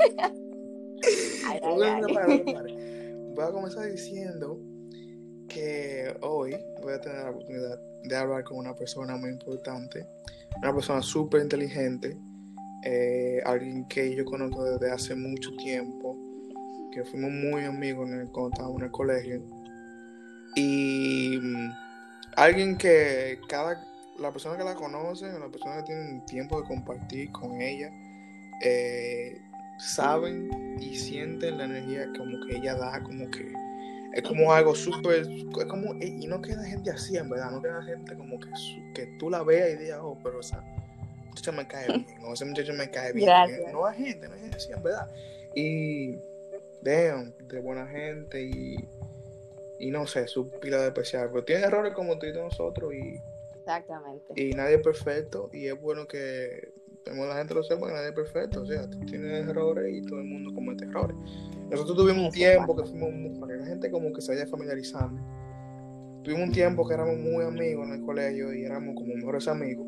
Voy a comenzar diciendo que hoy voy a tener la oportunidad de hablar con una persona muy importante, una persona súper inteligente, eh, alguien que yo conozco desde hace mucho tiempo, que fuimos muy amigos en el, cuando estábamos en el colegio, y mm, alguien que cada, la persona que la conoce, la persona que tiene tiempo de compartir con ella, eh, saben y sienten la energía como que ella da, como que es como algo súper, es como, y no queda gente así, en verdad, no queda gente como que, que tú la veas y digas, oh, pero esa muchacha me cae bien, o ese muchacho me cae bien. No hay gente, no hay gente así, en verdad. Y, damn, de buena gente y, y no sé, su pila de especial, pero tiene errores como tú y nosotros y... Exactamente. Y nadie es perfecto y es bueno que la gente lo sepa que nadie es perfecto, o sea, tú tienes errores y todo el mundo comete errores. Nosotros tuvimos un tiempo que fuimos, que la gente como que se vaya familiarizando, tuvimos un tiempo que éramos muy amigos en el colegio y éramos como mejores amigos.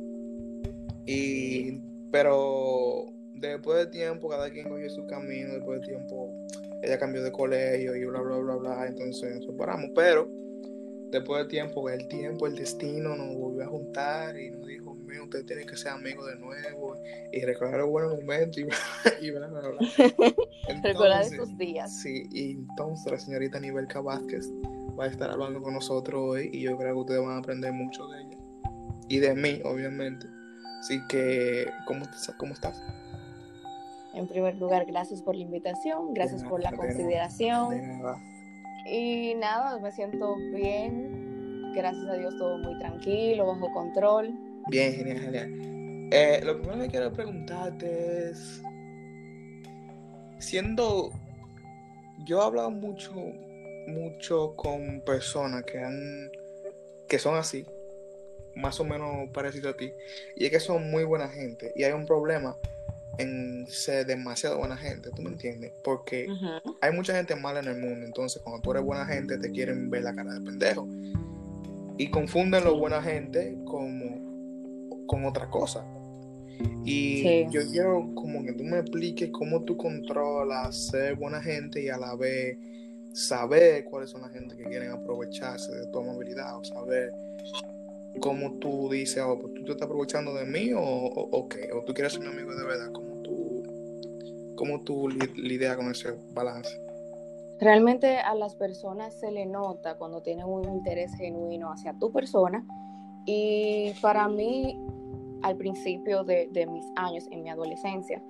Y, pero después de tiempo, cada quien cogió su camino, después de tiempo, ella cambió de colegio y bla, bla, bla, bla, entonces nos separamos. Pero después de tiempo, el tiempo, el destino nos volvió a juntar y nos dijo, mío, usted tiene que ser amigo de nuevo y recordar los buenos momentos y, y bla, bla, bla. recordar esos días. Sí, y entonces la señorita Nivelka Vázquez va a estar hablando con nosotros hoy y yo creo que ustedes van a aprender mucho de ella y de mí, obviamente. Así que, ¿cómo, cómo estás? En primer lugar, gracias por la invitación, gracias por la consideración. Y nada, me siento bien. Gracias a Dios todo muy tranquilo, bajo control. Bien, genial, genial. Eh, lo primero que quiero preguntarte es, siendo, yo he hablado mucho, mucho con personas que han, que son así, más o menos parecido a ti, y es que son muy buena gente, y hay un problema en ser demasiado buena gente, ¿tú me entiendes? Porque hay mucha gente mala en el mundo, entonces cuando tú eres buena gente te quieren ver la cara de pendejo. Y confunden lo buena gente como con otra cosa. Y yo quiero como que tú me expliques cómo tú controlas ser buena gente y a la vez saber cuáles son las gente que quieren aprovecharse de tu amabilidad o saber cómo tú dices, oh, pues, tú te estás aprovechando de mí o, o, qué, o tú quieres ser mi amigo de verdad, cómo tú, cómo tú lidias con ese balance. Realmente a las personas se le nota cuando tienen un interés genuino hacia tu persona y para mí al principio de, de mis años en mi adolescencia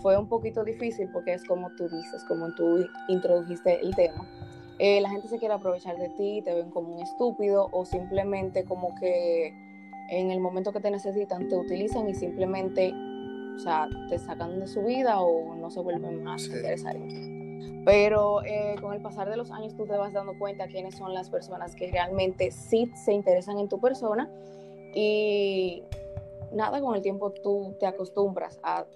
fue un poquito difícil porque es como tú dices, como tú introdujiste el tema eh, la gente se quiere aprovechar de ti, te ven como un estúpido o simplemente como que en el momento que te necesitan te utilizan y simplemente, o sea, te sacan de su vida o no se vuelven más interesantes. Pero eh, con el pasar de los años tú te vas dando cuenta quiénes son las personas que realmente sí se interesan en tu persona y nada, con el tiempo tú te acostumbras a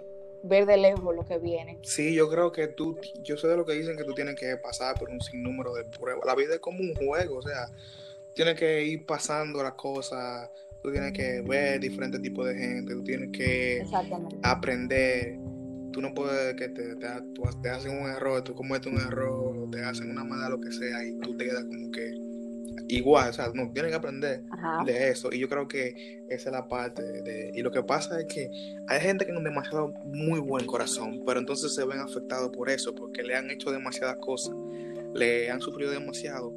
ver de lejos lo que viene. Sí, yo creo que tú, yo sé de lo que dicen que tú tienes que pasar por un sinnúmero de pruebas. La vida es como un juego, o sea, tienes que ir pasando las cosas, tú tienes que ver diferentes tipos de gente, tú tienes que aprender. Tú no puedes que te, te, te, hacen un error, tú cometes un error, te hacen una mala, lo que sea, y tú te quedas como que igual, o sea, no, tienen que aprender de eso. Y yo creo que esa es la parte de, Y lo que pasa es que hay gente que tiene demasiado muy buen corazón, pero entonces se ven afectados por eso, porque le han hecho demasiadas cosas, le han sufrido demasiado,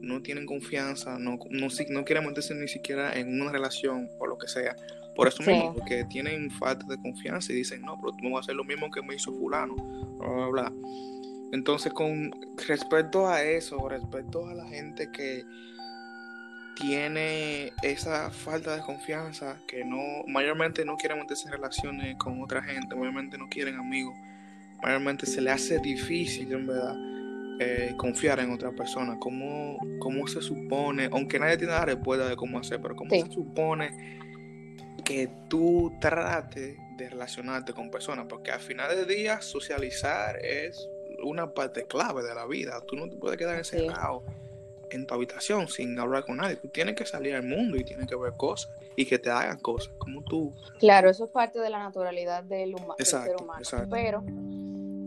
no tienen confianza, no, no, no quieren meterse ni siquiera en una relación o lo que sea. Por eso mismo, porque tienen falta de confianza y dicen, no, pero tú no vas a hacer lo mismo que me hizo fulano, bla, bla, bla. Entonces, con respecto a eso, respecto a la gente que tiene esa falta de confianza, que no, mayormente no quieren meterse en relaciones con otra gente, mayormente no quieren amigos, mayormente se le hace difícil, en verdad, eh, confiar en otra persona. ¿Cómo, ¿Cómo se supone, aunque nadie tiene la respuesta de cómo hacer, pero cómo se supone que tú trates de relacionarte con personas? Porque al final del día, socializar es una parte clave de la vida. Tú no te puedes quedar encerrado en tu habitación sin hablar con nadie. Tú tienes que salir al mundo y tienes que ver cosas y que te hagan cosas como tú. Claro, eso es parte de la naturalidad del, ser humano. Pero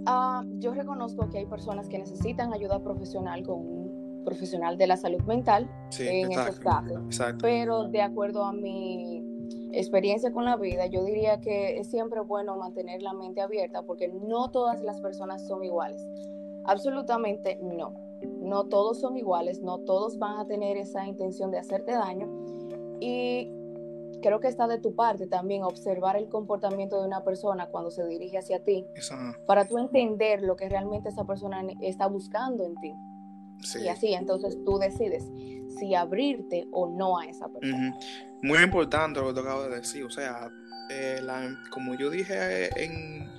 Ah, yo reconozco que hay personas que necesitan ayuda profesional con un profesional de la salud mental en esos casos. Pero de acuerdo a mi experiencia con la vida, yo diría que es siempre bueno mantener la mente abierta porque no todas las personas son iguales. Absolutamente no. No todos son iguales, no todos van a tener esa intención de hacerte daño. Y creo que está de tu parte también observar el comportamiento de una persona cuando se dirige hacia ti, para tú entender lo que realmente esa persona está buscando en ti. Y así entonces tú decides si abrirte o no a esa persona. Muy importante lo que acabo de decir, o sea, eh, como yo dije en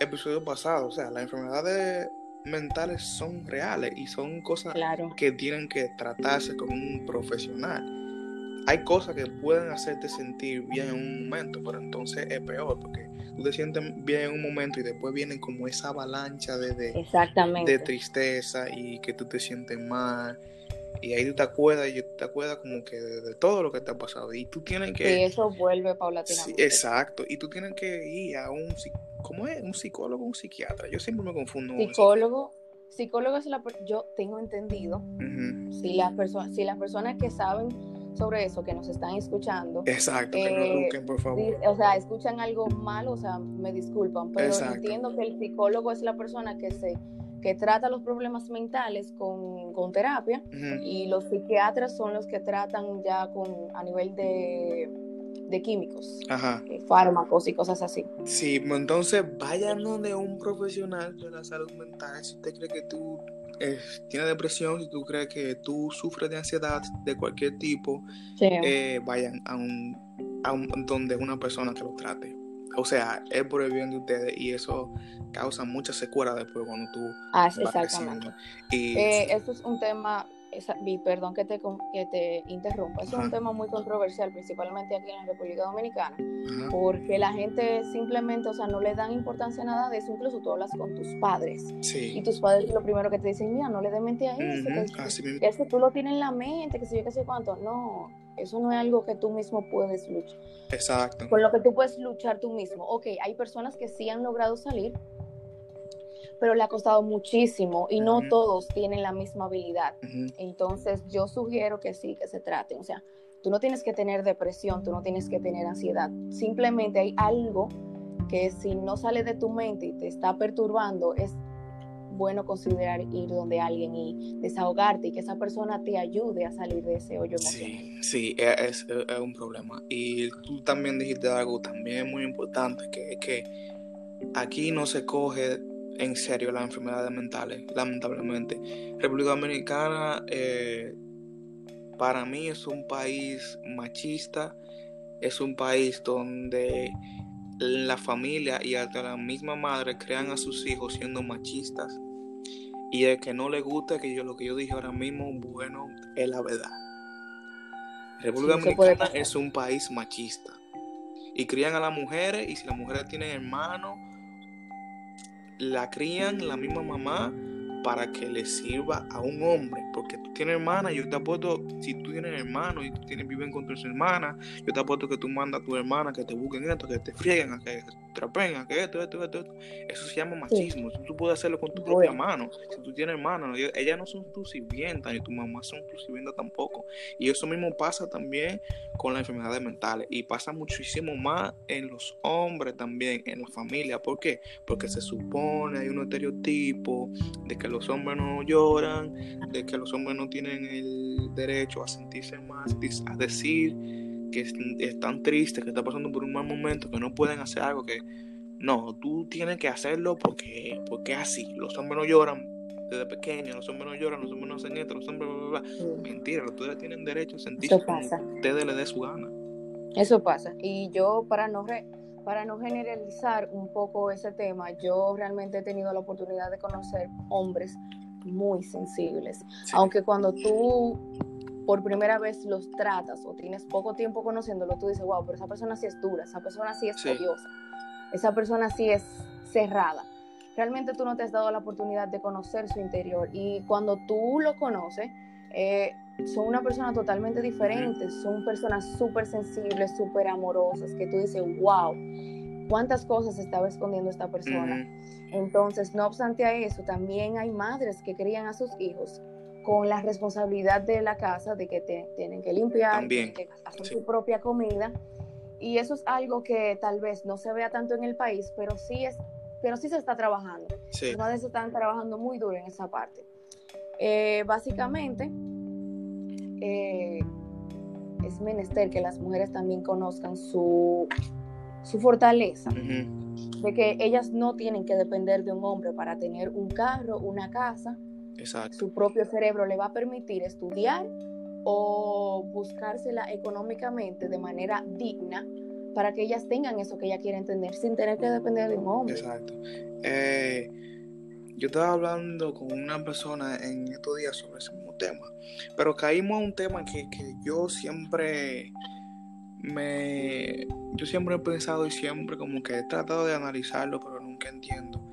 episodio pasado, o sea, las enfermedades mentales son reales y son cosas que tienen que tratarse con un profesional hay cosas que pueden hacerte sentir bien en un momento, pero entonces es peor porque tú te sientes bien en un momento y después viene como esa avalancha de, de, tristeza y que tú te sientes mal. Y ahí tú te acuerdas y te acuerdas como que de, todo lo que te ha pasado. Y tú tienes que... Y eso vuelve paulatinamente. exacto. Y tú tienes que ir a un... ¿Cómo es? ¿Un psicólogo o un psiquiatra? Yo siempre me confundo. Psicólogo. Psicólogo es la... Yo tengo entendido. si, las personas, si las personas que saben sobre eso, que nos están escuchando. Exacto, que no eh, eduquen, por favor. O sea, escuchan algo malo, o sea, me disculpan, pero entiendo que el psicólogo es la persona que se que trata los problemas mentales con, con terapia y los psiquiatras son los que tratan ya con a nivel de, de químicos, Ajá. Eh, fármacos y cosas así. Sí, entonces vayan de un profesional de la salud mental si usted cree que tú eh, tiene depresión, si tú crees que tú sufres de ansiedad de cualquier tipo, eh, vayan a un, a un donde una persona que lo trate. O sea, es por el bien de ustedes y eso causa muchas secuelas después cuando tú ah, exactamente. Y, eh, eso es un tema perdón que te, que te interrumpa, es un tema muy controversial, principalmente aquí en la República Dominicana, porque la gente simplemente, o sea, no le dan importancia a nada de eso, incluso tú hablas con tus padres, y tus padres lo primero que te dicen, mira, no le des mente a eso, que, eso tú lo tienes en la mente, que sé yo qué sé cuánto, no, eso no es algo que tú mismo puedes luchar. Exacto. Con lo que tú puedes luchar tú mismo. Ok, hay personas que sí han logrado salir, pero le ha costado muchísimo y no todos tienen la misma habilidad. Entonces yo sugiero que sí, que se traten. O sea, tú no tienes que tener depresión, tú no tienes que tener ansiedad. Simplemente hay algo que si no sale de tu mente y te está perturbando, es bueno considerar ir donde alguien y desahogarte y que esa persona te ayude a salir de ese hoyo Sí, sí, es, es, un problema. Y tú también dijiste algo también muy importante, que es que aquí no se coge en serio las enfermedades mentales, lamentablemente. República Dominicana eh, para mí es un país machista, es un país donde la familia y hasta la misma madre crean a sus hijos siendo machistas. Y el que no le gusta, que yo lo que yo dije ahora mismo, bueno, es la verdad. República Dominicana es un país machista. Y crían a las mujeres, y si las mujeres tienen hermanos la crían la misma mamá para que le sirva a un hombre, porque tú tienes hermana, yo te apuesto, si tú tienes hermano y tú tienes, viven con tus hermanas, yo te apuesto que tú mandas a tu hermana que te busquen esto, que te frieguen, que trapen, que esto, esto, esto, Eso se llama machismo. Tú puedes hacerlo con tu propia mano. Si tú tienes hermanos, ellas no son tus sirvientas, ni tu mamá son tus sirvientas tampoco. Y eso mismo pasa también con las enfermedades mentales. Y pasa muchísimo más en los hombres también, en la familia. ¿Por qué? Porque se supone, hay un estereotipo de que los hombres no lloran, de que los hombres no tienen el derecho a sentirse más, a decir que es, tan triste, que está pasando por un mal momento, que no pueden hacer algo que... No, tú tienes que hacerlo porque, porque así. Los hombres no lloran desde pequeños, los hombres no lloran, los hombres no hacen esto, los hombres... Bla, bla, Mentira, ustedes tienen derecho a sentirse como ustedes les dé su gana. Eso pasa. Y yo, para no, para no generalizar un poco ese tema, yo realmente he tenido la oportunidad de conocer hombres muy sensibles. Aunque cuando tú por primera vez los tratas o tienes poco tiempo conociéndolo, tú dices, wow, pero esa persona sí es dura, esa persona sí es odiosa, esa persona sí es cerrada. Realmente tú no te has dado la oportunidad de conocer su interior y cuando tú lo conoces, eh, son una persona totalmente diferente, son personas súper sensibles, súper amorosas, que tú dices, wow, cuántas cosas estaba escondiendo esta persona. Entonces, no obstante a eso, también hay madres que crían a sus hijos con la responsabilidad de la casa, de que tienen que limpiar, que hacer su propia comida. Y eso es algo que tal vez no se vea tanto en el país, pero sí, es, pero sí se está trabajando. Las madres están trabajando muy duro en esa parte. Eh, básicamente, eh, es menester que las mujeres también conozcan su, su fortaleza, de que ellas no tienen que depender de un hombre para tener un carro, una casa. Su propio cerebro le va a permitir estudiar o buscársela económicamente de manera digna para que ellas tengan eso que ella quiere entender sin tener que depender de un hombre. Exacto. Eh, yo estaba hablando con una persona en estos días sobre ese mismo tema, pero caímos a un tema que, que yo siempre me yo siempre he pensado y siempre como que he tratado de analizarlo pero nunca entiendo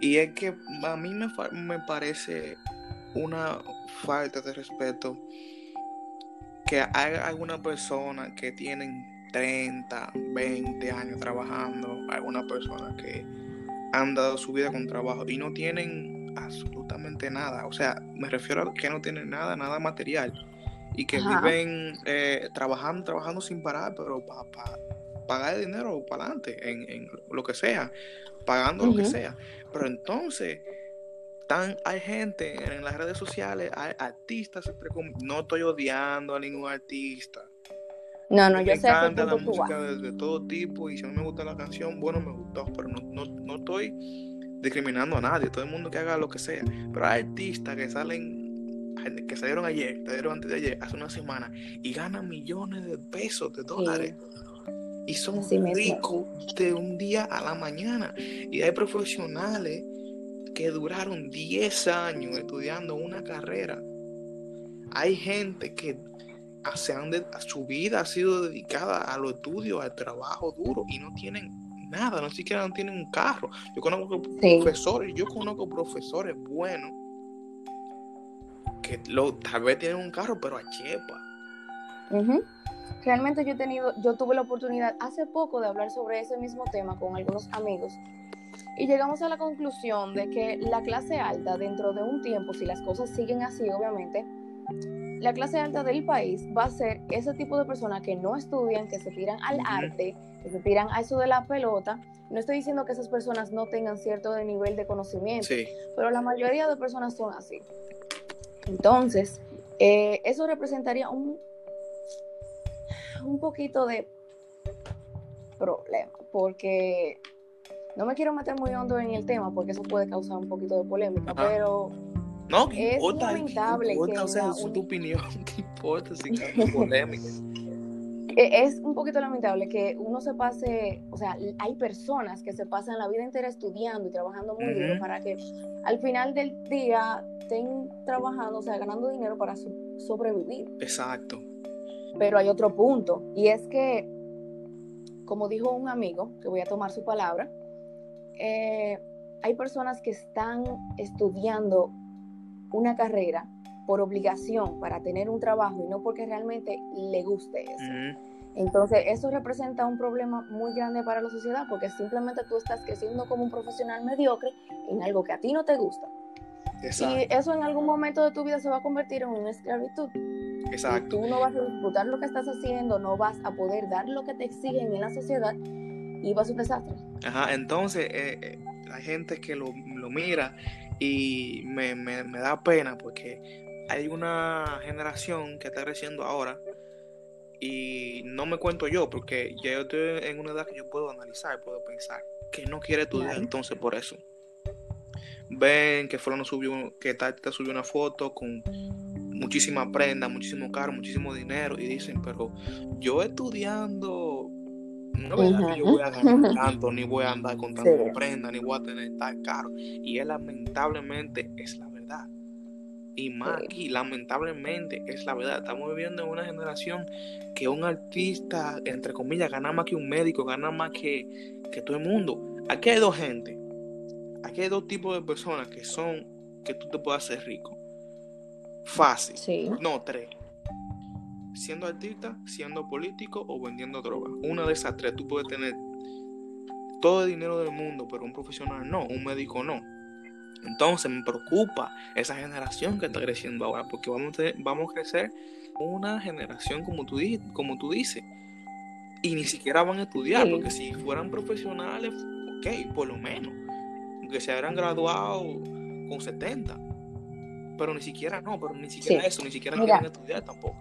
y es que a mí me, me parece una falta de respeto que hay alguna persona que tienen 30, 20 años trabajando, alguna persona que han dado su vida con trabajo y no tienen absolutamente nada. O sea, me refiero a que no tienen nada, nada material. Y que viven eh, trabajando, trabajando sin parar, pero para pagar el dinero para adelante, en, lo que sea, pagando lo que sea. Pero entonces, tan, hay gente en las redes sociales, hay artistas, no estoy odiando a ningún artista no, no, yo sé encanta la música de, todo tipo y si mí me gusta la canción, bueno, me gustó, pero no, no, no estoy discriminando a nadie, todo el mundo que haga lo que sea. Pero hay artistas que salen, que salieron ayer, salieron antes de ayer, hace una semana, y ganan millones de pesos, de dólares. Y son ricos de un día a la mañana. Y hay profesionales que duraron 10 años estudiando una carrera. Hay gente que su vida ha sido dedicada a los estudios, al trabajo duro y no tienen nada, no siquiera no tienen un carro. Yo conozco profesores, yo conozco profesores buenos que lo, tal vez tienen un carro, pero a chepa. Realmente yo he tenido, yo tuve la oportunidad hace poco de hablar sobre ese mismo tema con algunos amigos y llegamos a la conclusión de que la clase alta dentro de un tiempo, si las cosas siguen así, obviamente, la clase alta del país va a ser ese tipo de personas que no estudian, que se tiran al arte, que se tiran a eso de la pelota. No estoy diciendo que esas personas no tengan cierto nivel de conocimiento, pero la mayoría de personas son así. Entonces, eh, eso representaría un, un poquito de problema, porque no me quiero meter muy hondo en el tema, porque eso puede causar un poquito de polémica, pero no, es lamentable que o sea, es tu opinión, ¿qué importa si polémica? E, es un poquito lamentable que uno se pase, o sea, hay personas que se pasan la vida entera estudiando y trabajando muy duro para que al final del día estén trabajando, o sea, ganando dinero para sobrevivir. Exacto. Pero hay otro punto, y es que, como dijo un amigo, que voy a tomar su palabra, eh, hay personas que están estudiando una carrera por obligación para tener un trabajo y no porque realmente le guste eso. Entonces, eso representa un problema muy grande para la sociedad porque simplemente tú estás creciendo como un profesional mediocre en algo que a ti no te gusta. Y eso en algún momento de tu vida se va a convertir en una esclavitud. Exacto. tú no vas a disfrutar lo que estás haciendo, no vas a poder dar lo que te exigen en la sociedad y vas a un desastre. Ajá, entonces eh, eh, hay gente que lo, lo mira y me, me, da pena porque hay una generación que está creciendo ahora y no me cuento yo porque ya yo estoy en una edad que yo puedo analizar, puedo pensar que no quiere estudiar entonces por eso. Ven que Fulano subió, que te subió una foto con muchísima prenda, muchísimo caro, muchísimo dinero y dicen, pero yo estudiando no es que yo voy a ganar tanto, ni voy a andar con tanta prenda, ni voy a tener tan caro. Y es lamentablemente es la verdad. Y más aquí, lamentablemente es la verdad. Estamos viviendo en una generación que un artista, entre comillas, gana más que un médico, gana más que, que todo el mundo. Aquí hay dos gente. Aquí hay dos tipos de personas que son que tú te puedas hacer rico. Fácil. No, tres siendo artista, siendo político o vendiendo droga. Una de esas tres tú puedes tener todo el dinero del mundo, pero un profesional no, un médico no. Entonces me preocupa esa generación que está creciendo ahora, porque vamos a, vamos a crecer una generación como tú, como tú dices. Y ni siquiera van a estudiar, porque si fueran profesionales, ok, por lo menos. Que se habrán graduado con 70. Pero ni siquiera no, pero ni siquiera eso, ni siquiera quieren estudiar tampoco.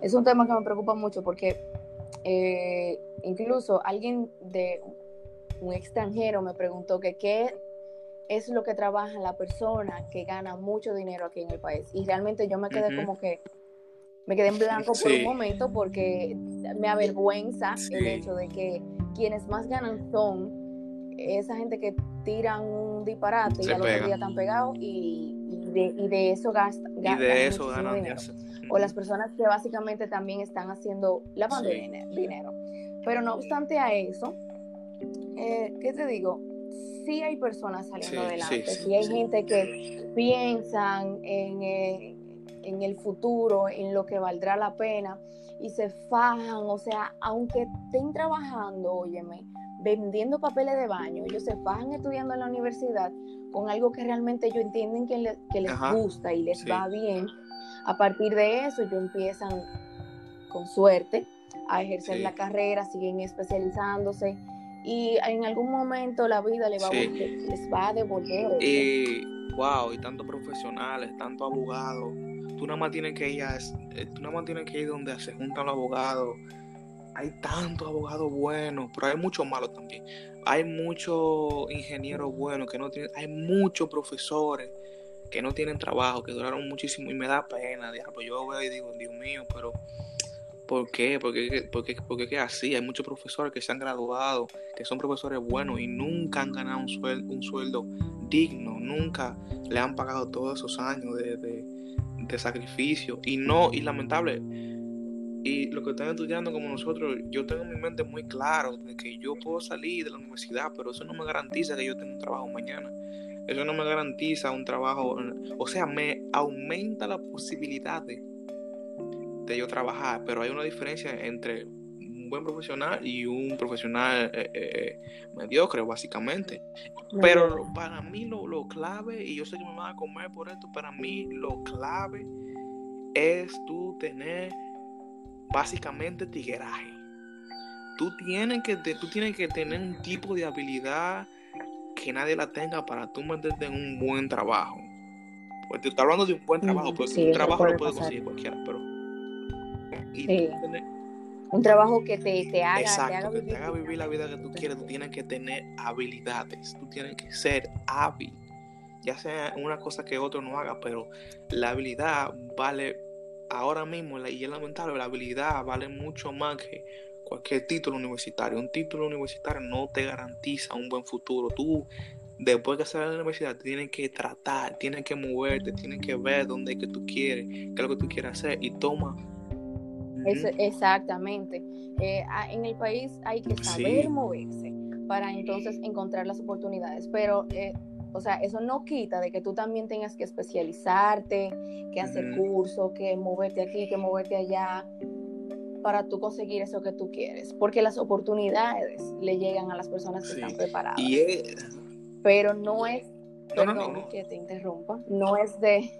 Es un tema que me preocupa mucho porque eh, incluso alguien de un extranjero me preguntó que qué es lo que trabaja la persona que gana mucho dinero aquí en el país. Y realmente yo me quedé como que, me quedé en blanco por un momento porque me avergüenza el hecho de que quienes más ganan son esa gente que tiran un disparate y al otro día están pegados y, de, eso gastan. Y de eso ganan O las personas que básicamente también están haciendo lavando dinero. Pero no obstante a eso, eh, ¿qué te digo? Sí hay personas saliendo adelante, sí, hay gente que piensan en, eh, en el futuro, en lo que valdrá la pena y se fajan, o sea, aunque estén trabajando, óyeme, vendiendo papeles de baño, ellos se fajan estudiando en la universidad con algo que realmente ellos entienden que, les gusta y les va bien. A partir de eso, ellos empiezan, con suerte, a ejercer la carrera, siguen especializándose y en algún momento la vida les va, a, les va a devolver. Y, wow, y tantos profesionales, tantos abogados. Tú nada más tienes que ir a, eh, tú nada más tienes que ir donde se juntan los abogados. Hay tantos abogados buenos, pero hay muchos malos también. Hay muchos ingenieros buenos que no tienen, hay muchos profesores que no tienen trabajo, que duraron muchísimo y me da pena, diablo. Yo veo y digo, Dios mío, pero ¿Por qué? Porque, porque, porque es así. Hay muchos profesores que se han graduado, que son profesores buenos y nunca han ganado un sueldo, un sueldo digno, nunca le han pagado todos esos años de, sacrificio. Y no, y lamentable, y lo que están estudiando como nosotros, yo tengo mi mente muy claro de que yo puedo salir de la universidad, pero eso no me garantiza que yo tenga un trabajo mañana. Eso no me garantiza un trabajo, o sea, me aumenta la posibilidad de de yo trabajar, pero hay una diferencia entre un buen profesional y un profesional eh, eh, mediocre, básicamente. Pero para mí lo, lo, clave, y yo sé que me van a comer por esto, para mí lo clave es tú tener básicamente tigueraje. Tú tienes que, tú tienes que tener un tipo de habilidad que nadie la tenga para tú meterte en un buen trabajo. Pues te estoy hablando de un buen trabajo, porque un trabajo lo puede conseguir cualquiera, pero un trabajo que te, haga, vivir, la vida que tú quieres, tú tienes que tener habilidades, tú tienes que ser hábil, ya sea una cosa que otro no haga, pero la habilidad vale ahora mismo, y es lamentable, la habilidad vale mucho más que cualquier título universitario. Un título universitario no te garantiza un buen futuro. Tú, después de salir de la universidad, tienes que tratar, tienes que moverte, tienes que ver dónde es que tú quieres, qué es lo que tú quieres hacer y toma exactamente. Eh, en el país hay que saber moverse para entonces encontrar las oportunidades, pero, eh, o sea, eso no quita de que tú también tengas que especializarte, que hacer curso, que moverte aquí, que moverte allá, para tú conseguir eso que tú quieres, porque las oportunidades le llegan a las personas que están preparadas. Pero no es, perdón que te interrumpa, no es de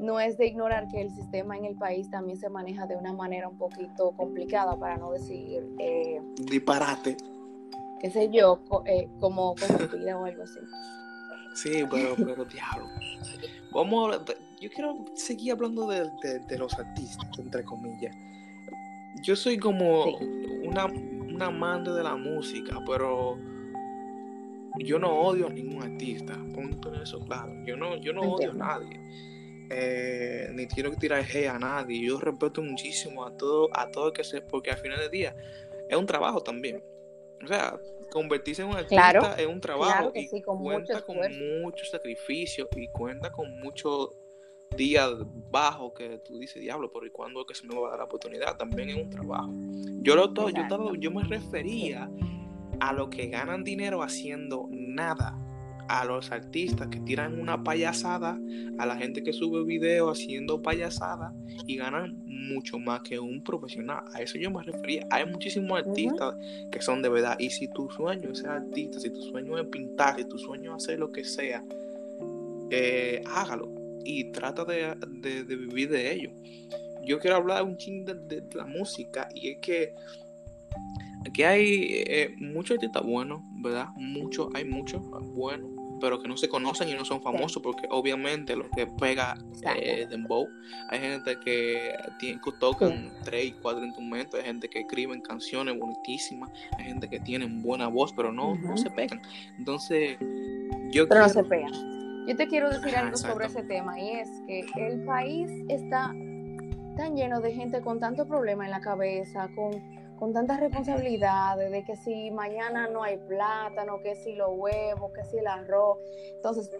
no es de ignorar que el sistema en el país también se maneja de una manera un poquito complicada, para no decir... Eh, Disparate. Qué sé yo, eh, como corrompida o algo así. Sí, pero, pero diablo. Vamos a, yo quiero seguir hablando de, los artistas, entre comillas. Yo soy como una, una amante de la música, pero yo no odio a ningún artista. Ponte eso claro. Yo no, yo no odio a nadie eh, ni quiero tirar G a nadie. Yo respeto muchísimo a todo, a todo que se, porque al final del día es un trabajo también. O sea, convertirse en un artista es un trabajo y cuenta con mucho sacrificio y cuenta con muchos días bajos que tú dices, diablo, pero ¿y cuándo es que se me va a dar la oportunidad? También es un trabajo. Yo lo todo, yo, yo me refería a los que ganan dinero haciendo nada a los artistas que tiran una payasada, a la gente que sube videos haciendo payasada y ganan mucho más que un profesional. A eso yo me refería. Hay muchísimos artistas que son de verdad. Y si tu sueño es ser artista, si tu sueño es pintar, si tu sueño es hacer lo que sea, eh, hágalo y trata de, vivir de ello. Yo quiero hablar un ching de, la música y es que aquí hay eh, muchos artistas buenos, ¿verdad? Muchos, hay muchos buenos pero que no se conocen y no son famosos porque obviamente lo que pega es dembow. Hay gente que, tiene, que tocan tres y cuatro instrumentos, hay gente que escriben canciones bonitísimas, hay gente que tiene buena voz, pero no, no se pegan. Entonces, yo Pero no se pegan. Yo te quiero decir algo sobre ese tema y es que el país está tan lleno de gente con tanto problema en la cabeza, con con tantas responsabilidades de que si mañana no hay plátano, que si los huevos, que si el arroz. Entonces,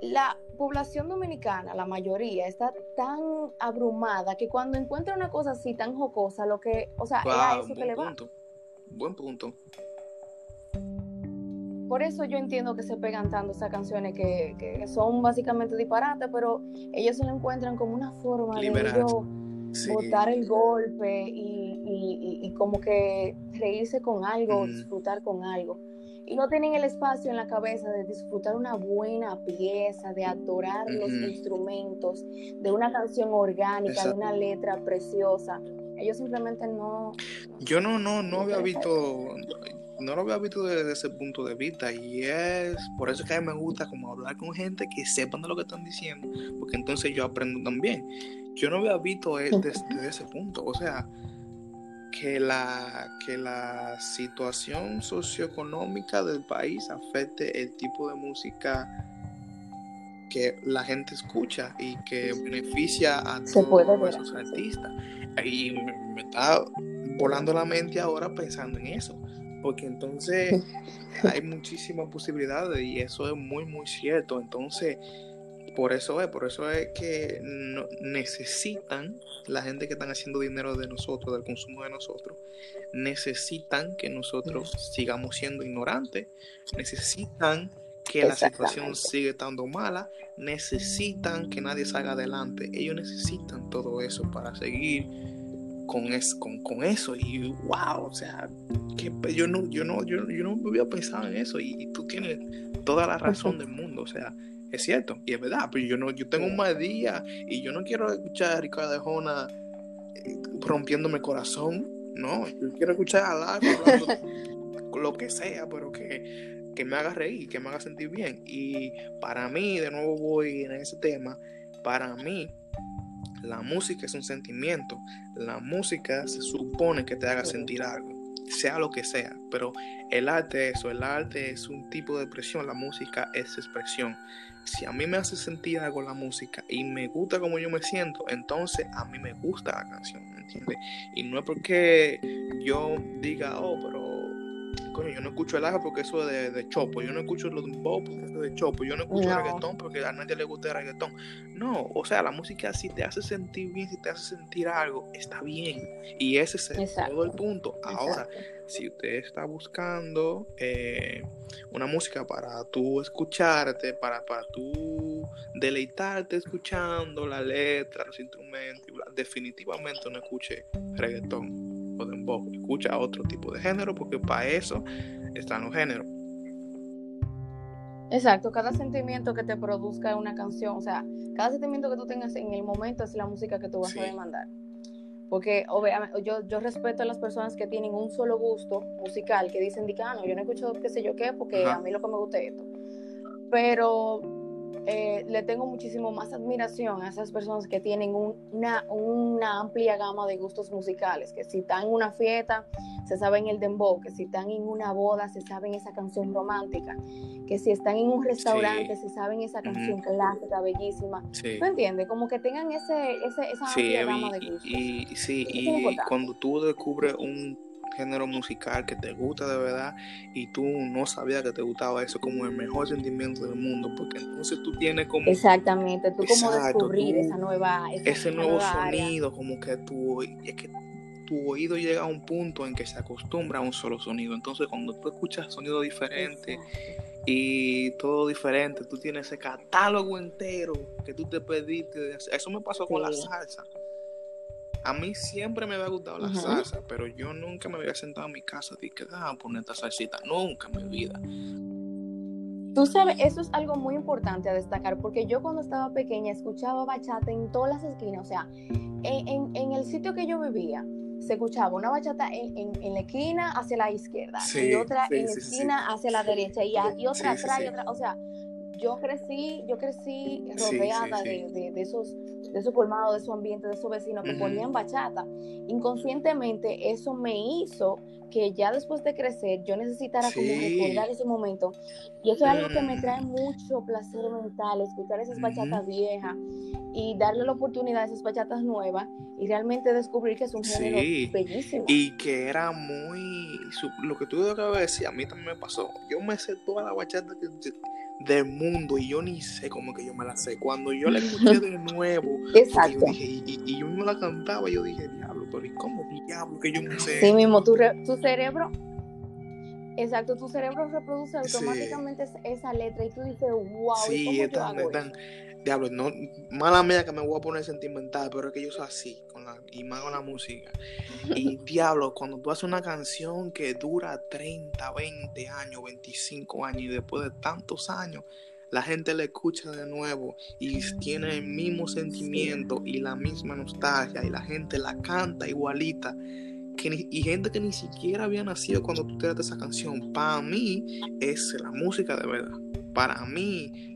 la población dominicana, la mayoría, está tan abrumada que cuando encuentra una cosa así tan jocosa, lo que, o sea, es a eso que le va. Buen punto. Por eso yo entiendo que se pegan tanto esas canciones que, son básicamente disparates, pero ellos se lo encuentran como una forma de ellos botar el golpe y y, como que reírse con algo, disfrutar con algo. Y no tienen el espacio en la cabeza de disfrutar una buena pieza, de adorar los instrumentos, de una canción orgánica, de una letra preciosa. Ellos simplemente no... Yo no, no, no había visto, no lo había visto desde ese punto de vista y es por eso que a mí me gusta como hablar con gente que sepan de lo que están diciendo, porque entonces yo aprendo también. Yo no había visto desde, desde ese punto, o sea, que la, que la situación socioeconómica del país afecte el tipo de música que la gente escucha y que beneficia a todos esos artistas. Y me, está volando la mente ahora pensando en eso, porque entonces hay muchísimas posibilidades y eso es muy, muy cierto. Entonces, por eso es, por eso es que necesitan la gente que están haciendo dinero de nosotros, del consumo de nosotros, necesitan que nosotros sigamos siendo ignorantes, necesitan que la situación siga estando mala, necesitan que nadie salga adelante. Ellos necesitan todo eso para seguir con, es, con, eso. Y wow, o sea, que yo no, yo no, yo, yo no había pensado en eso. Y, y tú tienes toda la razón del mundo. O sea, es cierto, y es verdad, pero yo no, yo tengo un mal día y yo no quiero escuchar a Ricardo de Jona eh, rompiéndome el corazón. No, yo quiero escuchar a con lo que sea, pero que, que me haga reír, que me haga sentir bien. Y para mí, de nuevo voy en ese tema, para mí la música es un sentimiento. La música se supone que te haga sentir algo sea lo que sea, pero el arte es eso, el arte es un tipo de expresión, la música es expresión. Si a mí me hace sentir algo la música y me gusta como yo me siento, entonces a mí me gusta la canción, ¿me entiendes? Y no es porque yo diga, oh, pero coño, yo no escucho el ajo porque eso es de, chopo, yo no escucho los dembow porque eso es de chopo, yo no escucho el reggaetón porque a nadie le gusta el reggaetón. No, o sea, la música si te hace sentir bien, si te hace sentir algo, está bien. Y ese es todo el punto. Ahora, si usted está buscando eh, una música para tú escucharte, para, para tú deleitarte escuchando la letra, los instrumentos, definitivamente no escuche reggaetón o dembow, escucha otro tipo de género porque para eso están los géneros. Exacto, cada sentimiento que te produzca una canción, o sea, cada sentimiento que tú tengas en el momento es la música que tú vas a demandar. Porque obviamente yo, yo respeto a las personas que tienen un solo gusto musical, que dicen, ah, no, yo no escucho qué sé yo qué, porque a mí lo que me gusta es esto. Pero eh, le tengo muchísimo más admiración a esas personas que tienen una, una, amplia gama de gustos musicales, que si están en una fiesta se saben el dembow, que si están en una boda se saben esa canción romántica, que si están en un restaurante se saben esa canción clásica, bellísima. ¿Tú entiendes? Como que tengan ese, esa amplia gama de gustos. Y, sí, y cuando tú descubres un género musical que te gusta de verdad y tú no sabías que te gustaba eso como el mejor sentimiento del mundo, porque entonces tú tienes como... Exactamente, tú como descubrir esa nueva... ese nuevo sonido, como que tú... Es que tu oído llega a un punto en que se acostumbra a un solo sonido, entonces cuando tú escuchas sonido diferente y todo diferente. Tú tienes ese catálogo entero que tú te pediste. Eso me pasó con la salsa. A mí siempre me había gustado la salsa, pero yo nunca me había sentado en mi casa y que ah, poner esta salsita. Nunca en mi vida. Tú sabes, eso es algo muy importante a destacar, porque yo cuando estaba pequeña escuchaba bachata en todas las esquinas, o sea, en, en el sitio que yo vivía, se escuchaba una bachata en, en, la esquina hacia la izquierda y otra en la esquina hacia la derecha y, y otra atrás y otra, o sea, yo crecí, yo crecí rodeada de, de, esos de esos colmados, de su ambiente, de esos vecinos que ponían bachata. Inconscientemente eso me hizo que ya después de crecer yo necesitara como recordar ese momento. Y eso es algo que me trae mm. mucho placer mental, escuchar esas bachatas viejas y darle la oportunidad a esas bachatas nuevas y realmente descubrir que es un género bellísimo. Y que era muy... Lo que tú acabas de decir, a mí también me pasó. Yo me sé toda la bachata del mundo y yo ni sé cómo que yo me la sé. Cuando yo la escuché de nuevo, Exacto. y, yo me la cantaba, yo dije, diablo, pero ¿y cómo diablo que yo me sé? Sí mismo, tu, tu cerebro Exacto, tu cerebro reproduce automáticamente esa letra y tú dices, wow, sí, ¿cómo yo hago diablo, no, mala mía que me voy a poner sentimental, pero es que yo soy así, con la, y más con la música. Y diablo, cuando tú haces una canción que dura 30, 20 años, 25 años, y después de tantos años, la gente la escucha de nuevo y tiene el mismo sentimiento y la misma nostalgia, y la gente la canta igualita. Que y gente que ni siquiera había nacido cuando tú tiraste esa canción, para mí es la música de verdad. Para mí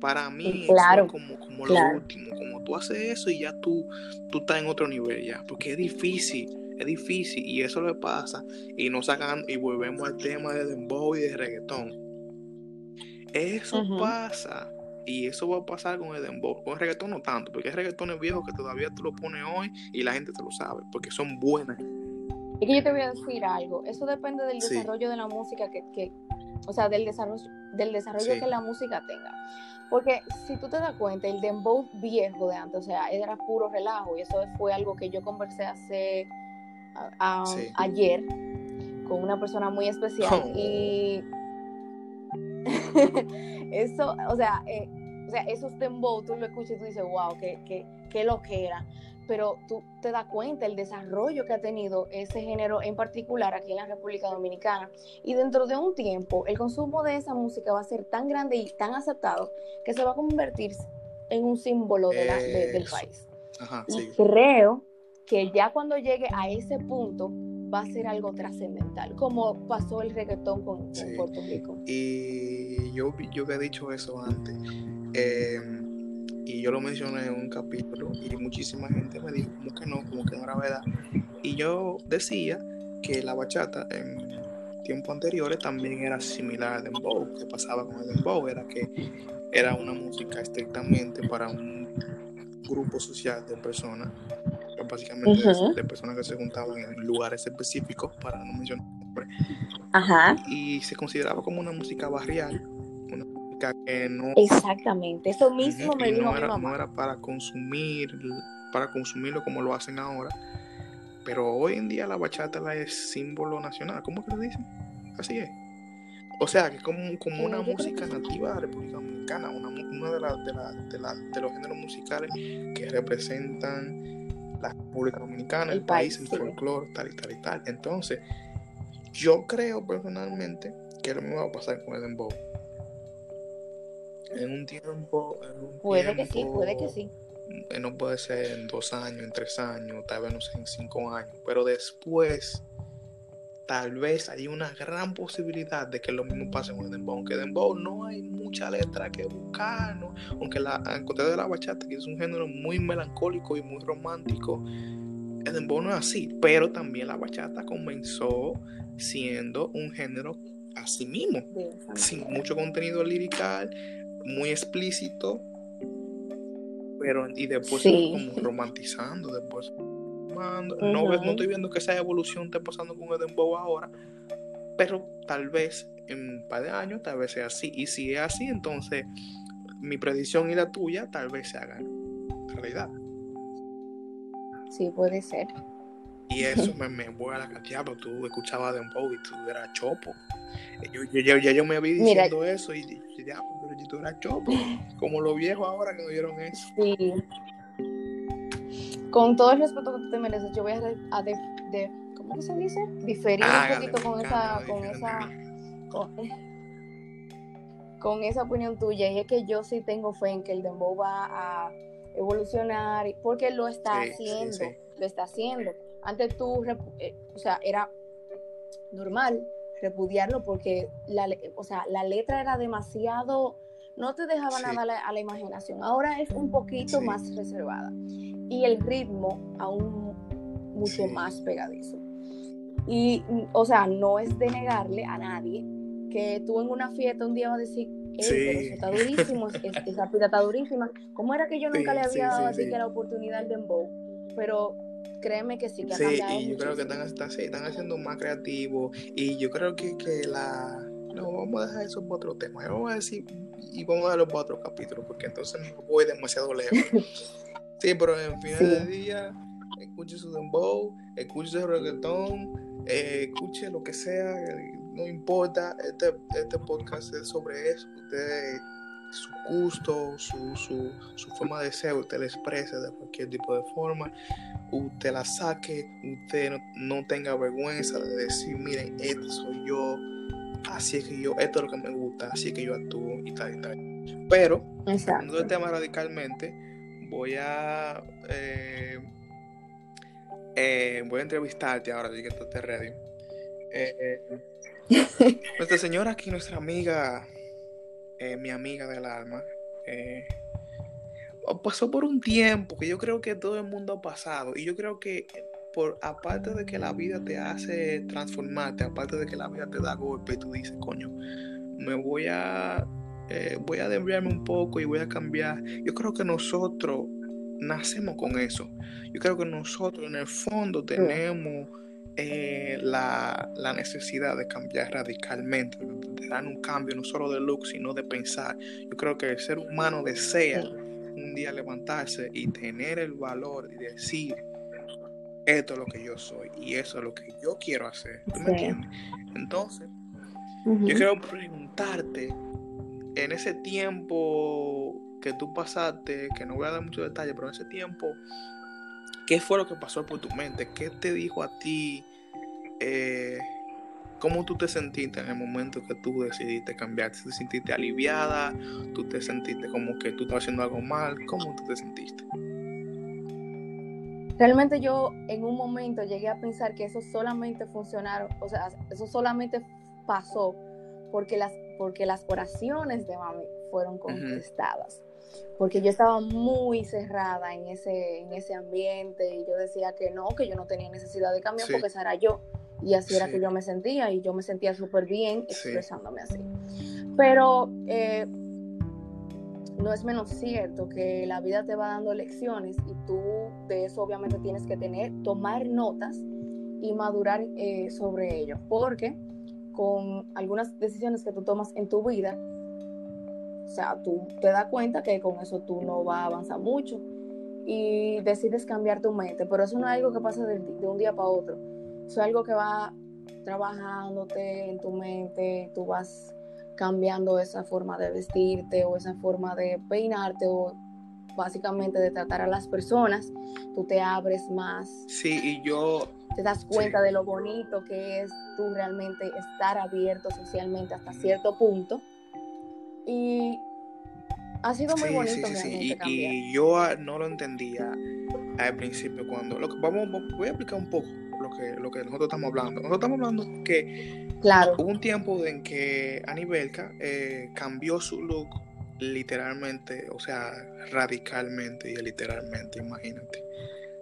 para mí claro, es como, como lo último, como tú haces eso y ya tú, tú estás en otro nivel ya, porque es difícil, es difícil. Y eso le pasa. Y no sacan y volvemos al tema de dembow y de reggaetón. Eso pasa y eso va a pasar con el dembow, con el reggaetón no tanto, porque hay reggaetones viejos que todavía tú lo pones hoy y la gente te lo sabe, porque son buenas. Y que yo te voy a decir algo, eso depende del desarrollo de la música que, que, o sea, del desarrollo, del desarrollo que la música tenga. Porque si tú te das cuenta, el dembow viejo de antes, o sea, era puro relajo y eso fue algo que yo conversé hace ayer con una persona muy especial oh. y eso, o sea, eh, o sea, esos dembow tú lo escuchas y tú dices, wow, qué, qué, qué lo que era pero tú te das cuenta el desarrollo que ha tenido ese género en particular aquí en la República Dominicana. Y dentro de un tiempo, el consumo de esa música va a ser tan grande y tan aceptado que se va a convertir en un símbolo de del país. y creo que ya cuando llegue a ese punto va a ser algo trascendental, como pasó el reggaetón con, Puerto Rico. Y yo, yo he dicho eso antes. Eh, y yo lo mencioné en un capítulo y muchísima gente me dijo como que no, como que no era verdad. Y yo decía que la bachata en tiempos anteriores también era similar al dembow. ¿Qué pasaba con el dembow? Era que era una música estrictamente para un grupo social de personas, básicamente de, personas que se juntaban en lugares específicos, para no mencionar nombre. Ajá. Y se consideraba como una música barrial que no... Exactamente, eso mismo me dijo no era, mi mamá. No era para consumir, para consumirlo como lo hacen ahora, pero hoy en día la bachata la es símbolo nacional, ¿cómo que le dicen? Así es. O sea, que es como, como una música nativa de la República Dominicana, una, una de, de, la, de, la, de, los géneros musicales que representan la República Dominicana, el, país, el folclore, tal y tal y tal. Entonces, yo creo personalmente que lo mismo va a pasar con el dembow en un tiempo. puede que sí, puede que sí. Eh, no puede ser en dos años, en tres años, tal vez no sé, en cinco años. Pero después, tal vez hay una gran posibilidad de que lo mismo pase con el Dembow. Aunque Dembow no hay mucha letra que buscar, ¿no? aunque la, en de la bachata, que es un género muy melancólico y muy romántico, el Dembow no es así. Pero también la bachata comenzó siendo un género así mismo, sin mucho contenido lirical, muy explícito, pero y después como romantizando, después no, no estoy viendo que esa evolución esté pasando con el dembow ahora, pero tal vez en un par de años tal vez sea así, y si es así, entonces mi predicción y la tuya tal vez se hagan realidad. Sí, puede ser. Y eso me, me voy a la cantidad, pero tú escucabas Dembow y tú eras chopo. Yo, yo, ya yo me vi diciendo eso y dije, ya, pero tú eras chopo. Como los viejos ahora que me dieron eso. Sí. Con todo el respeto que tú te mereces, yo voy a, a de, de, ¿cómo se dice? Diferir un poquito con esa, con esa, con, esa opinión tuya. Y es que yo sí tengo fe en que el Dembow va a evolucionar, porque lo está haciendo, lo está haciendo. Antes tú, eh, o sea, era normal repudiarlo porque la, o sea, la letra era demasiado, no te dejaba nada a la, imaginación. Ahora es un poquito más reservada y el ritmo aún mucho más pegadizo. Y, o sea, no es de negarle a nadie que tú en una fiesta un día vas a decir, pero eso está durísimo, esa pila está durísima. ¿Cómo era que yo nunca le había dado así que la oportunidad del dembow? Pero créeme que sí, que Sí, y yo creo que están, están, haciendo más creativos y yo creo que, que la... No, vamos a dejar eso para otro tema. Vamos a decir, y vamos a dejarlo para otro capítulo, porque entonces me voy demasiado lejos. sí, pero en final de día, escuche su dembow, escuche su reggaetón, eh, escuche lo que sea, no importa, este, este podcast es sobre eso. Usted su gusto, su, su, su, forma de ser, usted la exprese de cualquier tipo de forma, usted la saque, usted no, tenga vergüenza de decir, miren, este soy yo, así es que yo, esto es lo que me gusta, así es que yo actúo y tal y tal. Pero, hablando el tema radicalmente, voy a eh, eh, voy a entrevistarte ahora, que estás ready. Eh, nuestra señora aquí, nuestra amiga eh, mi amiga del alma, eh, pasó por un tiempo que yo creo que todo el mundo ha pasado. Y yo creo que por aparte de que la vida te hace transformarte, aparte de que la vida te da golpe, tú dices, coño, me voy a eh, voy a desviarme un poco y voy a cambiar. Yo creo que nosotros nacemos con eso. Yo creo que nosotros en el fondo tenemos eh, la, necesidad de cambiar radicalmente, de dar un cambio no solo de look, sino de pensar. Yo creo que el ser humano desea un día levantarse y tener el valor y decir, esto es lo que yo soy y eso es lo que yo quiero hacer. ¿Tú me entiendes? Entonces, yo quiero preguntarte, en ese tiempo que tú pasaste, que no voy a dar mucho detalle, pero en ese tiempo, ¿qué fue lo que pasó por tu mente? ¿Qué te dijo a ti? Eh, ¿Cómo tú te sentiste en el momento que tú decidiste cambiar? ¿Te sentiste aliviada? ¿Tú te sentiste como que tú estabas haciendo algo mal? ¿Cómo tú te sentiste? Realmente yo en un momento llegué a pensar que eso solamente funcionaron, o sea, eso solamente pasó porque las, porque las oraciones de mami fueron contestadas. Porque yo estaba muy cerrada en ese, en ese ambiente y yo decía que no, que yo no tenía necesidad de cambiar porque esa era yo. Y así era que yo me sentía y yo me sentía súper bien expresándome así. Pero eh, no es menos cierto que la vida te va dando lecciones y tú de eso obviamente tienes que tener, tomar notas y madurar eh, sobre ello. Porque con algunas decisiones que tú tomas en tu vida, o sea, tú te das cuenta que con eso tú no vas a avanzar mucho y decides cambiar tu mente, pero eso no es algo que pasa de un día para otro es algo que va trabajándote en tu mente, tú vas cambiando esa forma de vestirte o esa forma de peinarte o básicamente de tratar a las personas, tú te abres más. Sí, y yo... Te das cuenta de lo bonito que es tú realmente estar abierto socialmente hasta cierto punto. Y ha sido muy bonito. Sí, sí, y, yo no lo entendía al principio cuando... Lo que, vamos, voy a explicar un poco lo que, lo que nosotros estamos hablando. Nosotros estamos hablando que claro. hubo un tiempo en que Anibelka eh, cambió su look literalmente, o sea, radicalmente, y literalmente, imagínate.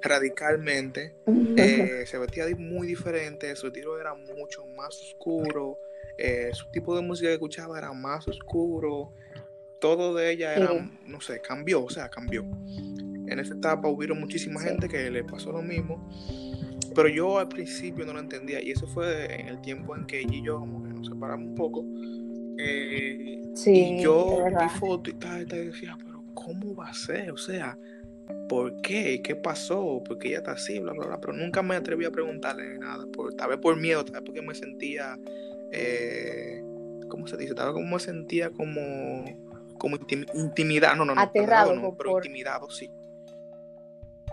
Radicalmente, eh, se vestía muy diferente, su estilo era mucho más oscuro, eh, su tipo de música que escuchaba era más oscuro, todo de ella era, no sé, cambió, o sea, cambió. En esa etapa hubieron muchísima gente que le pasó lo mismo pero yo al principio no lo entendía y eso fue en el tiempo en que ella y yo como que nos separamos un poco. Eh, sí, y yo vi fotos y tal, y tal, y decía, pero ¿cómo va a ser? O sea, ¿por qué? ¿Qué pasó? ¿Por qué ella está así? Bla, bla, bla. Pero nunca me atreví a preguntarle nada. Por, tal vez por miedo, tal vez porque me sentía, eh, ¿cómo se dice? Tal vez como me sentía como, como intimidado. No, no, no. Aterrado. no, pero intimidado, sí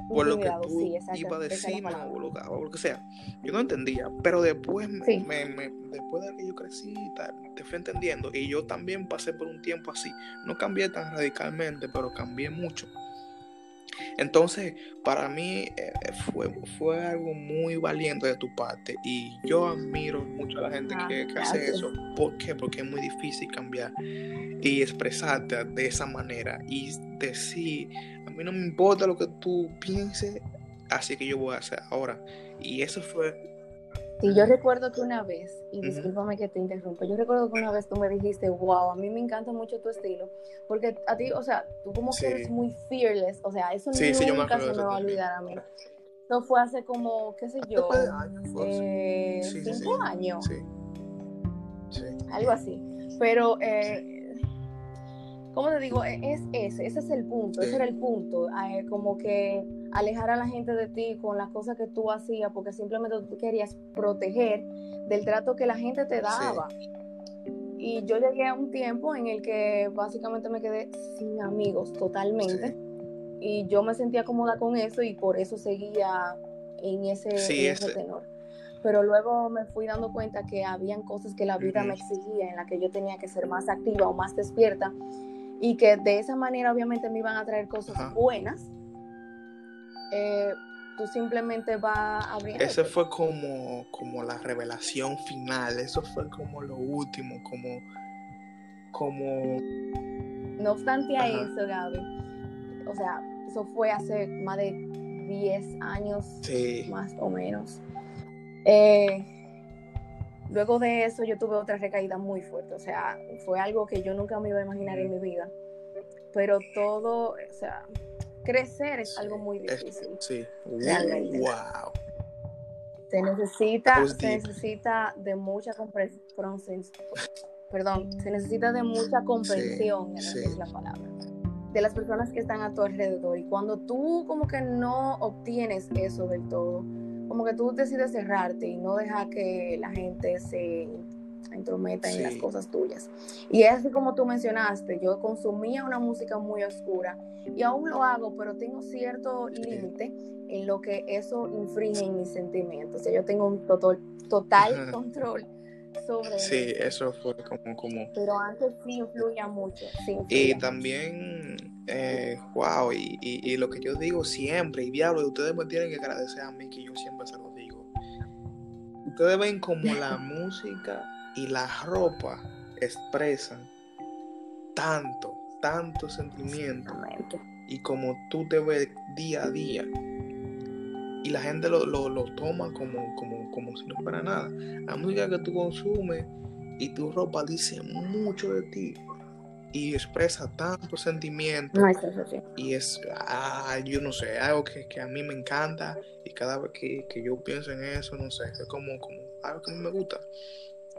por lo que tú ibas a decir o lo, que sea. Yo no entendía, pero después, me, después de que yo crecí, te fui entendiendo y yo también pasé por un tiempo así. No cambié tan radicalmente, pero cambié mucho. Entonces, para mí eh, fue, fue algo muy valiente de tu parte y yo admiro mucho a la gente ah, que, hace eso. ¿Por qué? Porque es muy difícil cambiar y expresarte de esa manera y decir, a mí no me importa lo que tú pienses, así que yo voy a hacer ahora. Y eso fue Sí, yo recuerdo que una vez, y discúlpame que te interrumpa, yo recuerdo que una vez tú me dijiste, wow, a mí me encanta mucho tu estilo, porque a ti, o sea, tú como que eres muy fearless, o sea, eso nunca se me va a olvidar a mí. Eso fue hace como, qué sé yo, años, eh, cinco años. Sí. Algo así. Pero eh, ¿cómo te digo? E, es ese, ese es el punto, ese era el punto, eh, como que alejar a la gente de ti con las cosas que tú hacías porque simplemente tú querías proteger del trato que la gente te daba. Y yo llegué a un tiempo en el que básicamente me quedé sin amigos totalmente. Y yo me sentía cómoda con eso y por eso seguía en ese, tenor. Pero luego me fui dando cuenta que habían cosas que la vida me exigía, en las que yo tenía que ser más activa o más despierta y que de esa manera obviamente me iban a traer cosas buenas, eh, tú simplemente vas a abrir. Ese fue como, como la revelación final, eso fue como lo último, como... como... No obstante a eso, Gaby, o sea, eso fue hace más de 10 años, más o menos. Eh, Luego de eso yo tuve otra recaída muy fuerte, o sea, fue algo que yo nunca me iba a imaginar en mi vida. Pero todo, o sea, crecer es algo muy difícil. Sí. Realmente. Wow. Se necesita, se necesita de mucha comprensión, perdón, se necesita de mucha comprensión, es la palabra, de las personas que están a tu alrededor. Y cuando tú como que no obtienes eso del todo, como que tú decides cerrarte y no dejar que la gente se entrometa en las cosas tuyas. Y es así como tú mencionaste, yo consumía una música muy oscura y aún lo hago, pero tengo cierto límite en lo que eso infringe en mis sentimientos. O sea, yo tengo un total, total control sobre Sí, eso fue como, como... Pero antes sí influía mucho. y también eh, wow, y, y, lo que yo digo siempre, y diablo, ustedes me tienen que agradecer a mí que yo siempre se lo digo. Ustedes ven como la música y la ropa expresan tanto, tanto sentimiento. Y como tú te ves día a día. Y la gente lo, lo, toma como, como, como si no fuera nada. La música que tú consumes y tu ropa dice mucho de ti y expresa tanto sentimiento. y es, ah, yo no sé, algo que, a mí me encanta y cada vez que, yo pienso en eso, no sé, es como, como algo que a mí me gusta.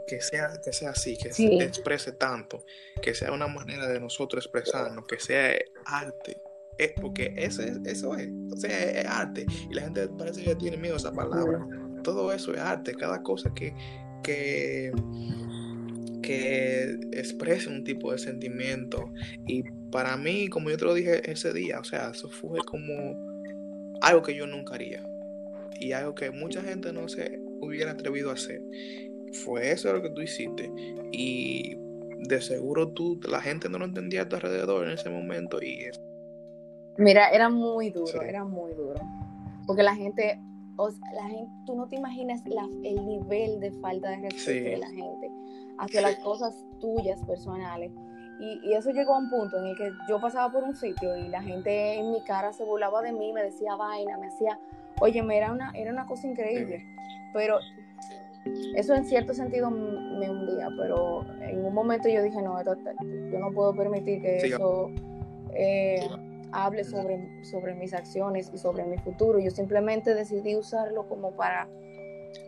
Que sea, que sea así, que se exprese tanto, que sea una manera de nosotros expresarnos, que sea arte. Es porque eso es, eso es, o sea, es arte. Y la gente parece que tiene miedo a esa palabra. Todo eso es arte, cada cosa que, que que exprese un tipo de sentimiento. Y para mí, como yo te lo dije ese día, o sea, eso fue como algo que yo nunca haría. Y algo que mucha gente no se hubiera atrevido a hacer. Fue eso lo que tú hiciste. Y de seguro tú, la gente no lo entendía a tu alrededor en ese momento. Y Mira, era muy duro, era muy duro. Porque la gente, o la gente, tú no te imaginas el nivel de falta de respeto de la gente hacia las cosas tuyas personales. Y, eso llegó a un punto en el que yo pasaba por un sitio y la gente en mi cara se burlaba de mí, me decía vaina, me hacía, oye, era una, era una cosa increíble. Pero eso en cierto sentido me hundía, pero en un momento yo dije, no, yo no puedo permitir que eso eh, hable sobre, sobre mis acciones y sobre mi futuro. Yo simplemente decidí usarlo como para,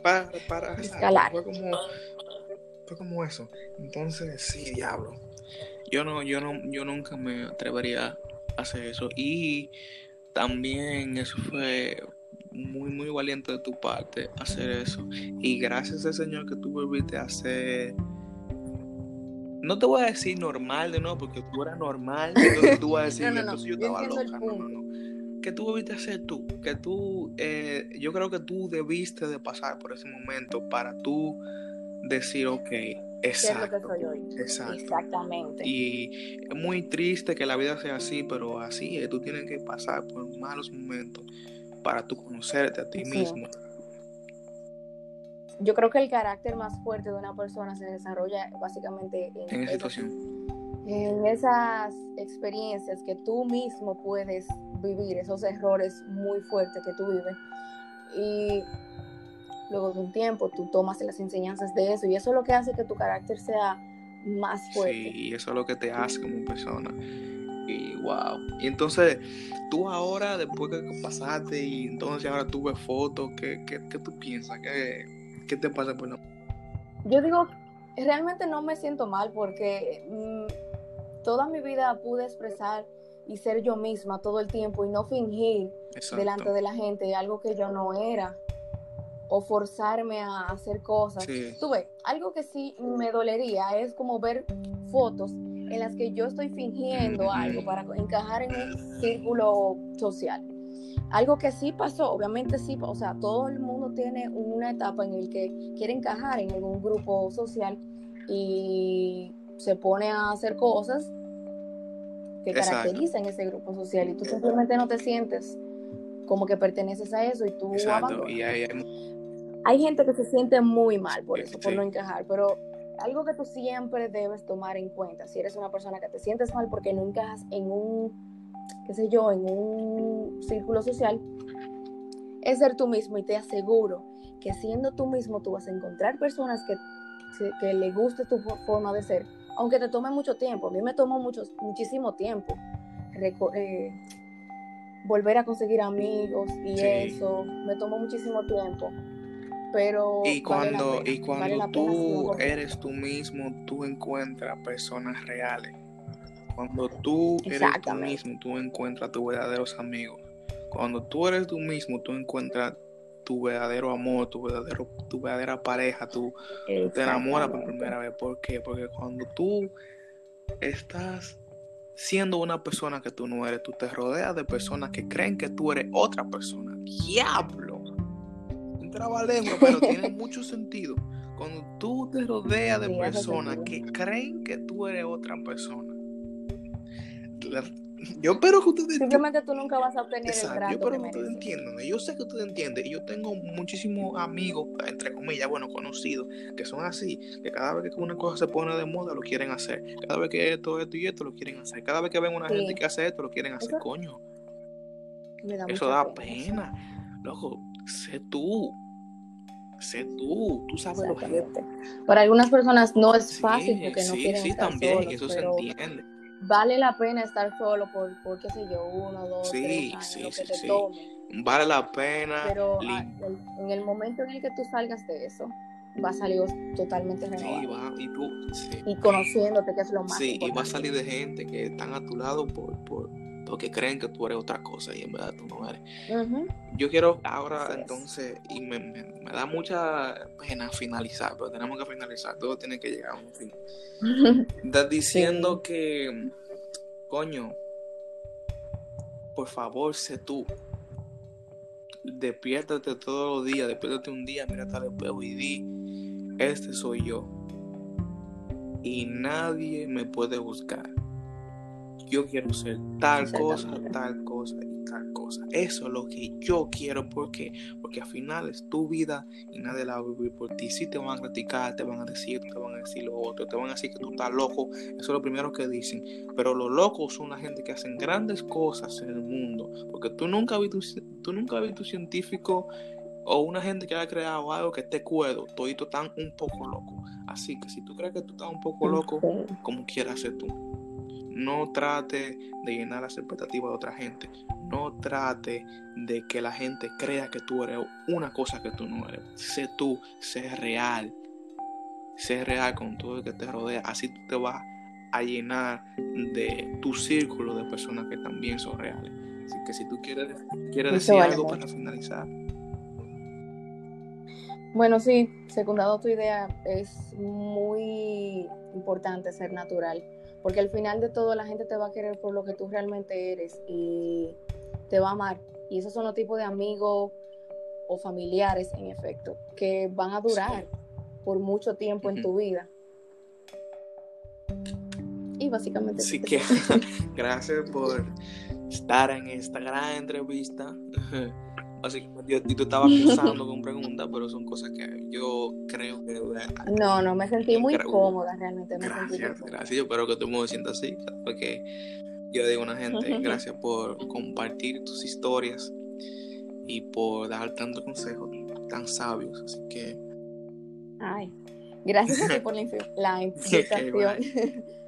para, para escalar fue como eso. Entonces, sí, diablo. Yo no, yo no, yo nunca me atrevería a hacer eso. Y también eso fue muy, muy valiente de tu parte hacer eso. Y gracias al Señor que tú volviste a hacer. No te voy a decir normal de nuevo, porque tú eras normal. Entonces tú vas a decir, No, no, no, entonces yo estaba loca. No, no, no. Que tú volviste a hacer tú. Que tú, eh, yo creo que tú debiste de pasar por ese momento para tú decir, ok. Exacto. Exactamente. Y es muy triste que la vida sea así, pero así es. Tú tienes que pasar por malos momentos para tú conocerte a ti Sí. mismo. Yo creo que el carácter más fuerte de una persona se desarrolla básicamente en, En esa situación. en esas experiencias que tú mismo puedes vivir, esos errores muy fuertes que tú vives. Y luego de un tiempo tú tomas las enseñanzas de eso y eso es lo que hace que tu carácter sea más fuerte. Sí, y eso es lo que te hace como persona. Y wow. Y entonces, tú ahora, después que pasaste y entonces ahora tú ves fotos, ¿qué, qué, qué tú piensas? ¿Qué, qué te pasa por la Yo digo, realmente no me siento mal porque mm, toda mi vida pude expresar y ser yo misma todo el tiempo y no fingir Exacto. delante de la gente algo que yo no era o forzarme a hacer cosas. Sí. Tú ves, algo que sí me dolería es como ver fotos en las que yo estoy fingiendo algo para encajar en un círculo social. Algo que sí pasó, obviamente sí, o sea, todo el mundo tiene una etapa en el que quiere encajar en algún grupo social y se pone a hacer cosas que Exacto. caracterizan ese grupo social y tú simplemente no te sientes como que perteneces a eso y tú Exacto. abandonas. Y hay, hay- Hay gente que se siente muy mal por Sí, eso, por sí. no encajar, pero algo que tú siempre debes tomar en cuenta, si eres una persona que te sientes mal porque no encajas en un, qué sé yo, en un círculo social, es ser tú mismo y te aseguro que siendo tú mismo tú vas a encontrar personas que, que le guste tu fo- forma de ser, aunque te tome mucho tiempo. A mí me tomó mucho, muchísimo tiempo reco- eh, volver a conseguir amigos y Sí. eso, me tomó muchísimo tiempo. Pero y vale cuando, pena, y cuando vale tú 100%. eres tú mismo, tú encuentras personas reales. Cuando tú eres tú mismo, tú encuentras tus verdaderos amigos. Cuando tú eres tú mismo, tú encuentras tu verdadero amor, tu verdadero, tu verdadera pareja, tu, te enamoras por primera vez. ¿Por qué? Porque cuando tú estás siendo una persona que tú no eres, tú te rodeas de personas que creen que tú eres otra persona. ¡Diablo! Un trabalengua, pero tiene mucho sentido. Cuando tú te rodeas de Sí, personas que creen que tú eres otra persona. la- yo espero que ustedes Simplemente tú nunca vas a obtener el Exacto, yo trato espero que ustedes entiendan. Yo sé que ustedes entienden. Y yo tengo muchísimos amigos, entre comillas, bueno, conocidos, que son así, que cada vez que una cosa se pone de moda lo quieren hacer. Cada vez que esto, esto y esto lo quieren hacer. Cada vez que ven una Sí. gente que hace esto lo quieren hacer. Eso- Coño, Me da eso da pena. Loco, sé tú. Sé tú. Tú sabes lo que. Para algunas personas no es Sí, fácil porque no sí, quieren sí, estar también, solos, eso se entiende. vale la pena estar solo por, por qué sé yo, uno, dos, Sí, tres años, sí, lo que sí, te sí. tome. Vale la pena. Pero ah, el- en el momento en el que tú salgas de eso, va a salir totalmente sí, renovado. va, y tú, sí. Y conociéndote, que es lo más Sí, y importante. va a salir de gente que están a tu lado por, por, porque creen que tú eres otra cosa y en verdad tú no eres. Yo quiero ahora Así entonces, y me, me- me da mucha pena finalizar, pero tenemos que finalizar, todo tiene que llegar a un fin. Estás diciendo que, coño, por favor, sé tú. Despiértate todos los días, despiértate un día, mírate al espejo y di, este soy yo. Y nadie me puede buscar. Yo quiero ser tal cosa, tal cosa y tal cosa. Eso es lo que yo quiero. ¿Por qué? Porque al final es tu vida y nadie la va a vivir por ti. Si te van a criticar, te van a decir, te van a decir lo otro, te van a decir que tú estás loco. Eso es lo primero que dicen. Pero los locos son la gente que hacen grandes cosas en el mundo. Porque tú nunca has visto, un- tú nunca has visto un científico o una gente que haya creado algo que esté cuerdo. Todito están un poco loco. Así que si tú crees que tú estás un poco loco, como quieras ser tú. No trate de llenar las expectativas de otra gente. No trate de que la gente crea que tú eres una cosa que tú no eres. Sé tú, sé real. Sé real con todo el que te rodea. Así tú te vas a llenar de tu círculo de personas que también son reales. Así que si tú quieres, quieres decir algo para finalizar. Bueno, sí, secundado tu idea, es muy importante ser natural, porque al final de todo la gente te va a querer por lo que tú realmente eres y te va a amar. Y esos son los tipos de amigos o familiares, en efecto, que van a durar por mucho tiempo en tu vida. Y básicamente... Así que gracias por estar en esta gran entrevista. Básicamente, yo, tú estabas pensando con preguntas, pero son cosas que yo creo que... No, no, me sentí muy cómoda realmente. Me gracias, gracias. Yo espero que tú me sientas así, porque yo digo a una gente, gracias por compartir tus historias y por dar tantos consejos tan sabios. Así que... Ay, gracias a ti por la, la invitación.